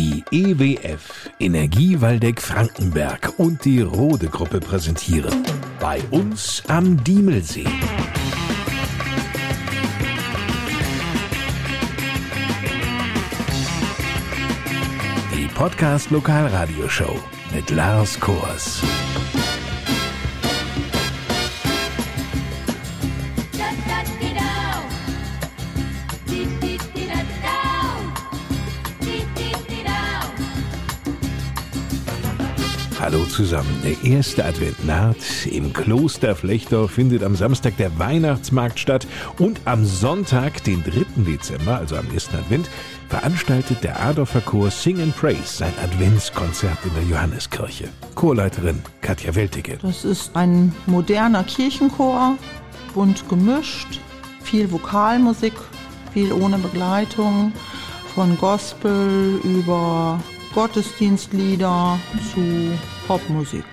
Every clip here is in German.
Die EWF, Energie Waldeck Frankenberg und die Rode Gruppe präsentieren. Bei uns am Diemelsee. Die Podcast Lokalradioshow mit Lars Kors. Hallo zusammen. Der erste Advent naht. Im Kloster Flechdorf findet am Samstag der Weihnachtsmarkt statt und am Sonntag, den 3. Dezember, also am ersten Advent, veranstaltet der Adorfer Chor Sing and Praise sein Adventskonzert in der Johanneskirche. Chorleiterin Katja Weltige. Das ist ein moderner Kirchenchor, bunt gemischt, viel Vokalmusik, viel ohne Begleitung, von Gospel über Gottesdienstlieder zu Popmusik.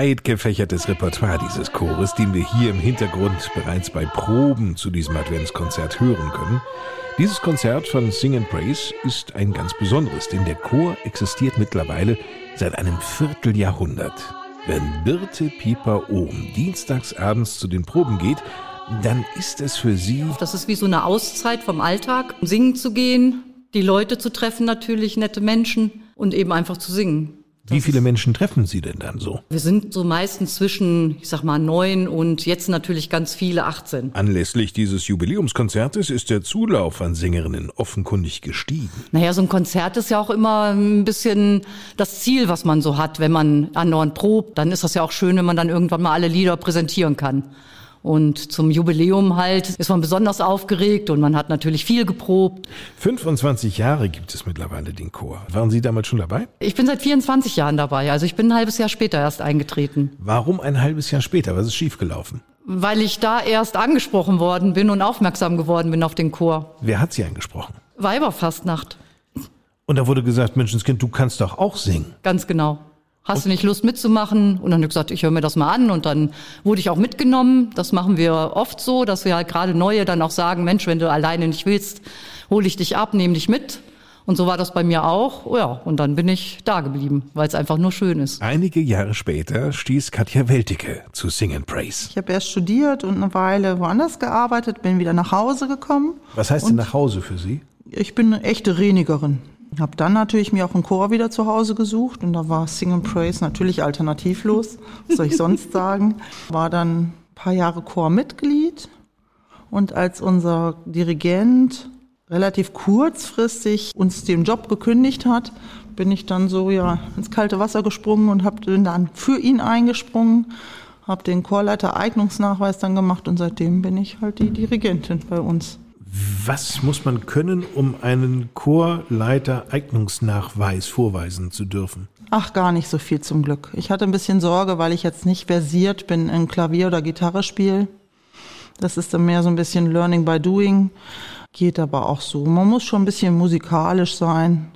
Breit gefächertes Repertoire dieses Chores, den wir hier im Hintergrund bereits bei Proben zu diesem Adventskonzert hören können. Dieses Konzert von Sing and Praise ist ein ganz besonderes, denn der Chor existiert mittlerweile seit einem Vierteljahrhundert. Wenn Birte Pieper Ohm dienstags zu den Proben geht, dann ist es für sie Das ist wie so eine Auszeit vom Alltag, um singen zu gehen, die Leute zu treffen natürlich, nette Menschen und eben einfach zu singen. Wie viele Menschen treffen Sie denn dann so? Wir sind so meistens zwischen, ich sag mal, neun und jetzt natürlich ganz viele, 18. Anlässlich dieses Jubiläumskonzertes ist der Zulauf an Sängerinnen offenkundig gestiegen. Naja, so ein Konzert ist ja auch immer ein bisschen das Ziel, was man so hat. Wenn man andauernd probt, dann ist das ja auch schön, wenn man dann irgendwann mal alle Lieder präsentieren kann. Und zum Jubiläum halt ist man besonders aufgeregt und man hat natürlich viel geprobt. 25 Jahre gibt es mittlerweile den Chor. Waren Sie damals schon dabei? Ich bin seit 24 Jahren dabei, also ich bin ein halbes Jahr später erst eingetreten. Warum ein halbes Jahr später? Was ist schiefgelaufen? Weil ich da erst angesprochen worden bin und aufmerksam geworden bin auf den Chor. Wer hat Sie angesprochen? Weiberfastnacht, Und da wurde gesagt, Menschenskind, du kannst doch auch singen. ganz genau. Hast du nicht Lust mitzumachen? Und dann habe ich gesagt, ich höre mir das mal an. Und dann wurde ich auch mitgenommen. Das machen wir oft so, dass wir halt gerade Neue dann auch sagen, Mensch, wenn du alleine nicht willst, hole ich dich ab, nehme dich mit. Und so war das bei mir auch. Ja, und dann bin ich da geblieben, weil es einfach nur schön ist. Einige Jahre später stieß Katja Welticke zu Sing and Praise. Ich habe erst studiert und eine Weile woanders gearbeitet, bin wieder nach Hause gekommen. Was heißt denn nach Hause für Sie? Ich bin eine echte Renigerin. Habe dann natürlich mir auch einen Chor wieder zu Hause gesucht und da war Sing and Praise natürlich alternativlos. Was soll ich sonst sagen? War dann ein paar Jahre Chormitglied und als unser Dirigent relativ kurzfristig uns den Job gekündigt hat, bin ich dann so ja ins kalte Wasser gesprungen und habe dann für ihn eingesprungen, habe den Chorleiter Eignungsnachweis dann gemacht und seitdem bin ich halt die Dirigentin bei uns. Was muss man können, um einen Chorleiter-Eignungsnachweis vorweisen zu dürfen? Ach, gar nicht so viel zum Glück. Ich hatte ein bisschen Sorge, weil ich jetzt nicht versiert bin in Klavier- oder Gitarrespiel. Das ist dann mehr so ein bisschen Learning by Doing. Geht aber auch so. Man muss schon ein bisschen musikalisch sein.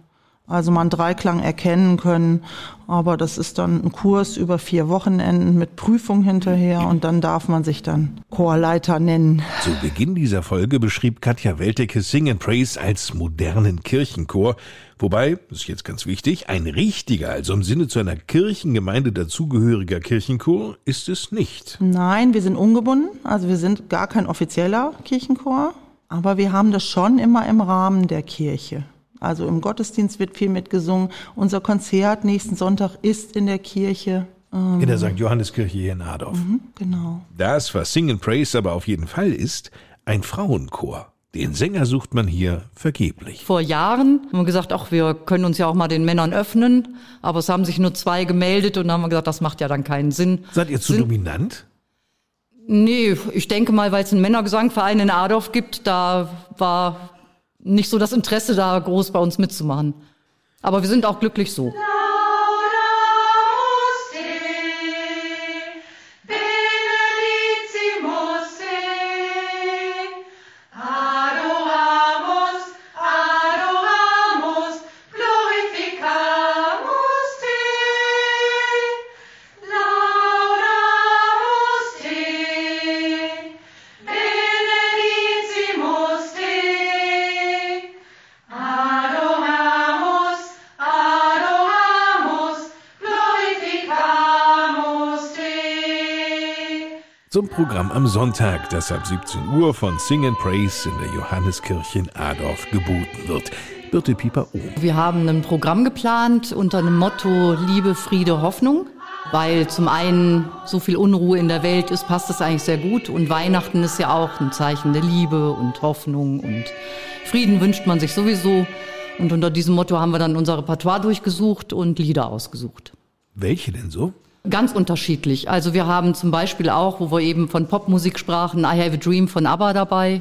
Also man Dreiklang erkennen können. Aber das ist dann ein Kurs über vier Wochenenden mit Prüfung hinterher und dann darf man sich dann Chorleiter nennen. Zu Beginn dieser Folge beschrieb Katja Weltecke Sing and Praise als modernen Kirchenchor, wobei, das ist jetzt ganz wichtig, ein richtiger, also im Sinne zu einer Kirchengemeinde dazugehöriger Kirchenchor ist es nicht. Nein, wir sind ungebunden. Also wir sind gar kein offizieller Kirchenchor. Aber wir haben das schon immer im Rahmen der Kirche. Also im Gottesdienst wird viel mitgesungen. Unser Konzert nächsten Sonntag ist in der Kirche. Ähm, In der St. Johanneskirche hier in Adorf. genau. Das, was Sing and Praise aber auf jeden Fall ist, ein Frauenchor. Den Sänger sucht man hier vergeblich. Vor Jahren haben wir gesagt, ach, wir können uns ja auch mal den Männern öffnen. Aber es haben sich nur zwei gemeldet und dann haben wir gesagt, das macht ja dann keinen Sinn. Seid ihr zu Sind- dominant? Nee, ich denke mal, weil es einen Männergesangverein in Adorf gibt, da war nicht so das Interesse da groß bei uns mitzumachen. Aber wir sind auch glücklich so. Zum Programm am Sonntag, das ab 17 Uhr von Sing and Praise in der Johanneskirche in Adorf geboten wird. Birte Pieper Ohm. Wir haben ein Programm geplant unter dem Motto Liebe, Friede, Hoffnung. Weil zum einen so viel Unruhe in der Welt ist, passt das eigentlich sehr gut. Und Weihnachten ist ja auch ein Zeichen der Liebe und Hoffnung und Frieden wünscht man sich sowieso. Und unter diesem Motto haben wir dann unser Repertoire durchgesucht und Lieder ausgesucht. Welche denn so? Ganz unterschiedlich. Also wir haben zum Beispiel auch, wo wir eben von Popmusik sprachen, I Have a Dream von ABBA dabei,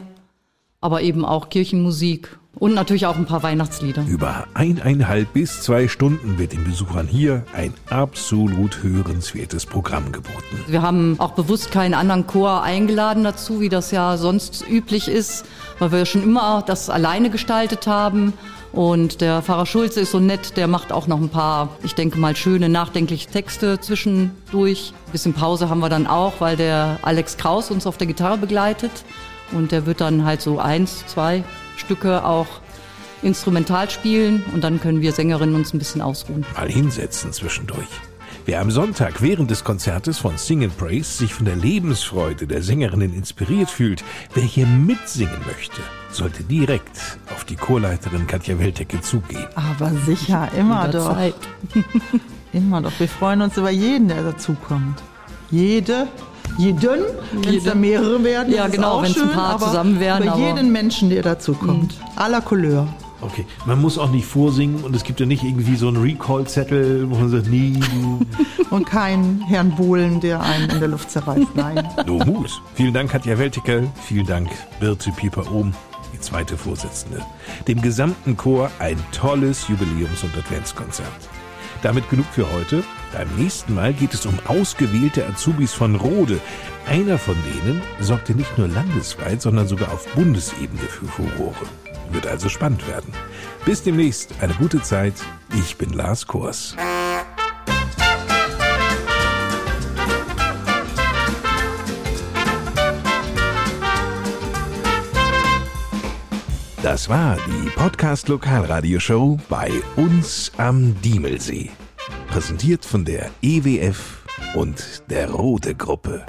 aber eben auch Kirchenmusik und natürlich auch ein paar Weihnachtslieder. Über eineinhalb bis zwei Stunden wird den Besuchern hier ein absolut hörenswertes Programm geboten. Wir haben auch bewusst keinen anderen Chor eingeladen dazu, wie das ja sonst üblich ist, weil wir schon immer das alleine gestaltet haben. Und der Pfarrer Schulze ist so nett, der macht auch noch ein paar, ich denke mal, schöne, nachdenkliche Texte zwischendurch. Ein bisschen Pause haben wir dann auch, weil der Alex Kraus uns auf der Gitarre begleitet. Und der wird dann halt so eins, zwei Stücke auch instrumental spielen. Und dann können wir Sängerinnen uns ein bisschen ausruhen. Mal hinsetzen zwischendurch. Wer am Sonntag während des Konzertes von Sing and Praise sich von der Lebensfreude der Sängerinnen inspiriert fühlt, wer hier mitsingen möchte, sollte direkt auf die Chorleiterin Katja Weltecke zugehen. Aber sicher, immer doch. Immer doch. Wir freuen uns über jeden, der dazukommt. Jede, jeden, wenn es da mehrere werden. Ja, genau, auch wenn's ein paar aber zusammen wären, Über aber- Mhm. jeden Menschen, der dazukommt. Aller Couleur. Okay, man muss auch nicht vorsingen und es gibt ja nicht irgendwie so einen Recall-Zettel, wo man sagt, du, Und kein Herrn Bohlen, der einen in der Luft zerreißt. Nein. no Mus. Vielen Dank, Katja Weltecke. Vielen Dank, Birte Pieper-Ohm, die zweite Vorsitzende. Dem gesamten Chor ein tolles Jubiläums- und Adventskonzert. Damit genug für heute. Beim nächsten Mal geht es um ausgewählte Azubis von Rode. Einer von denen sorgte nicht nur landesweit, sondern sogar auf Bundesebene für Furore. Wird also spannend werden. Bis demnächst, eine gute Zeit. Ich bin Lars Kors. Das war die Podcast Lokalradioshow bei uns am Diemelsee. Präsentiert von der EWF und der Rode Gruppe.